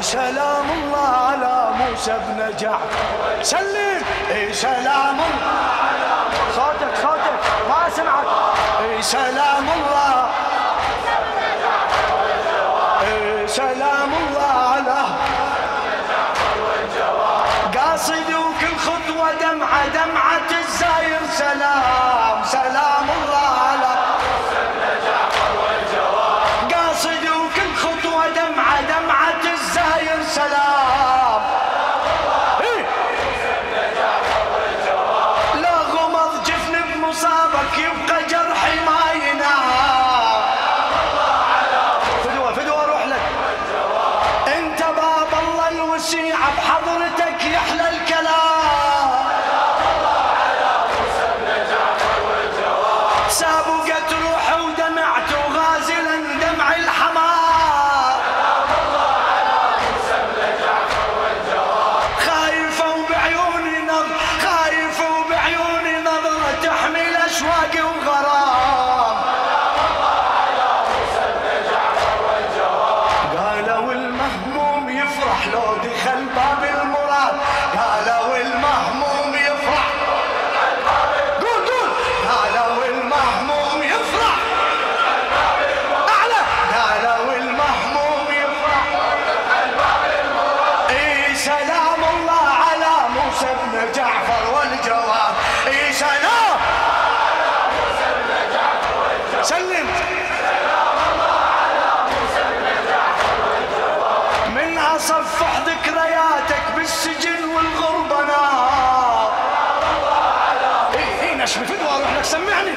سلام الله على موسى بن جعفر. سلم. اي سلام الله. الله الوسيع اصفح ذكرياتك بالسجن والغربة نار. اي اي نشمي فدوة أروح لك سمعني.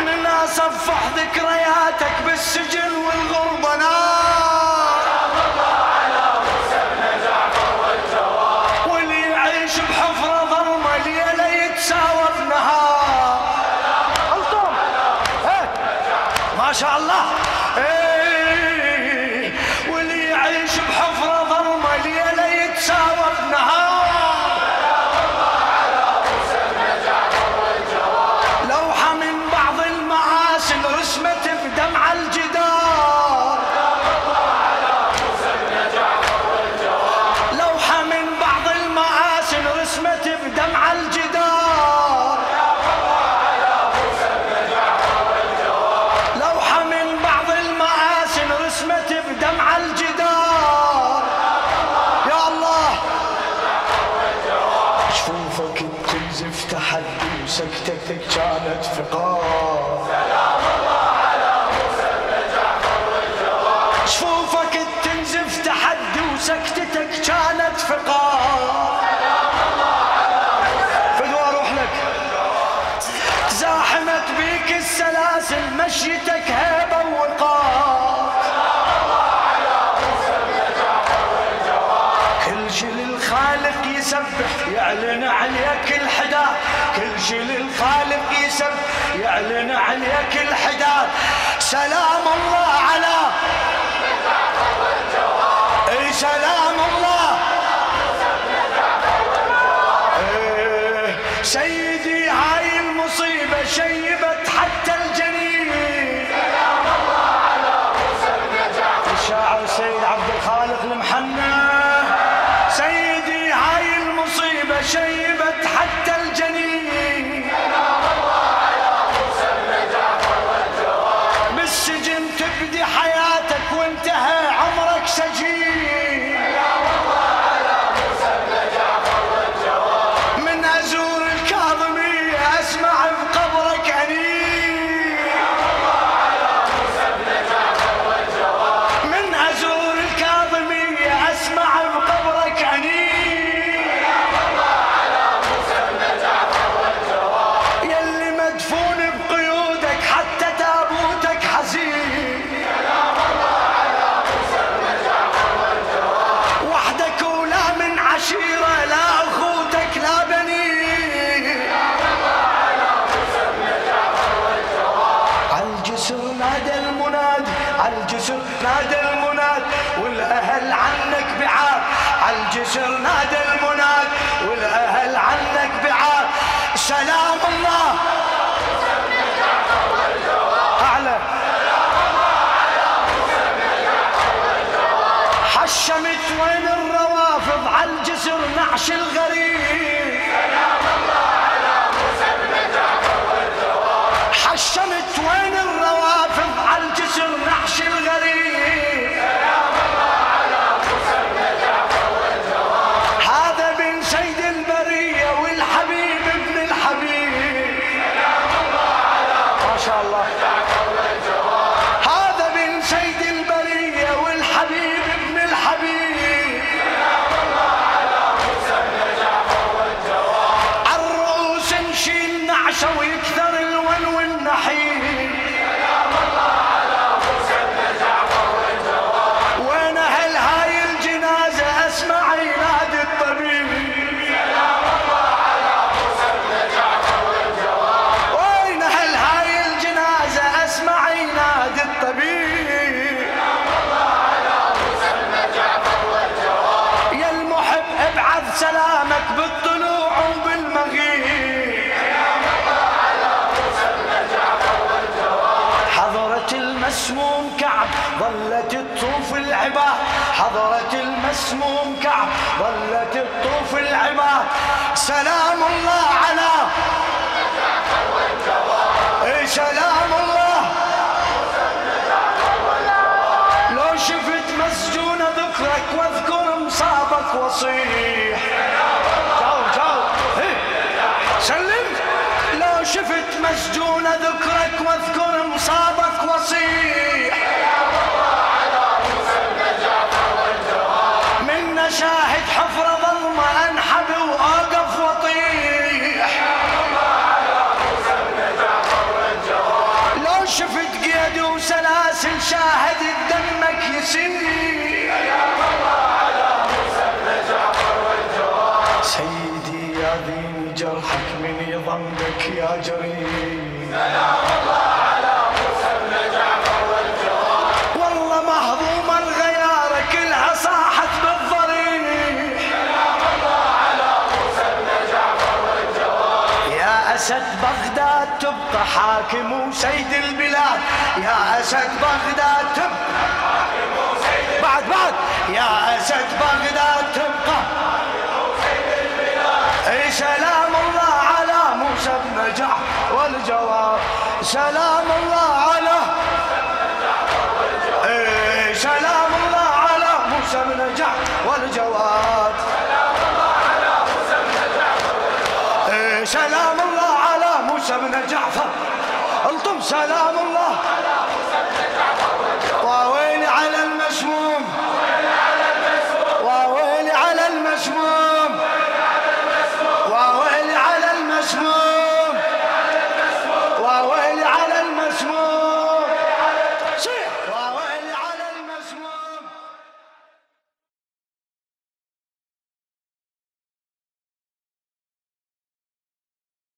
من اصفح ذكرياتك بالسجن والغربة نار. وسكتتك كانت فقار شفوفك تنزف تحدي وسكتتك كانت فقار فدوى أروح لك تزاحمت بيك السلاسل مشيتك هيبه ووقار كل شي للخالق يسبح يعلن عليك كل شي للخالق يسبح يعلن عليك الحدا سلام الله على إي سلام الله. سيدي نادى المناد والأهل عنك بعاد عالجسر نادى المناد والأهل عنك بعاد. سلام الله. أعلى. حشمت وين الروافض على الجسر نعش الغريب. سلام الله على موسى بن جعفر والجواب حشمت تطوف العباد حضرة المسموم كعب ظلت تطوف العباد سلام الله على إيه سلام الله. لو شفت مسجون ذكرك واذكر مصابك وصيح سيدي يا دين جرحك من يضمك يا جريح والله مهضوم الغيار كلها صاحت بالضريح يا أسد بغداد تبقى حاكم وسيد البلاد. يا أسد بغداد تبقى بعد بعد. يا أسد بغداد تبقى سلام الله على موسى بن جعفر والجواب. سلام الله على إيه سلام الله على موسى بن جعفر والجواد إيه سلام الله على موسى بن جعفر الطم سلام الله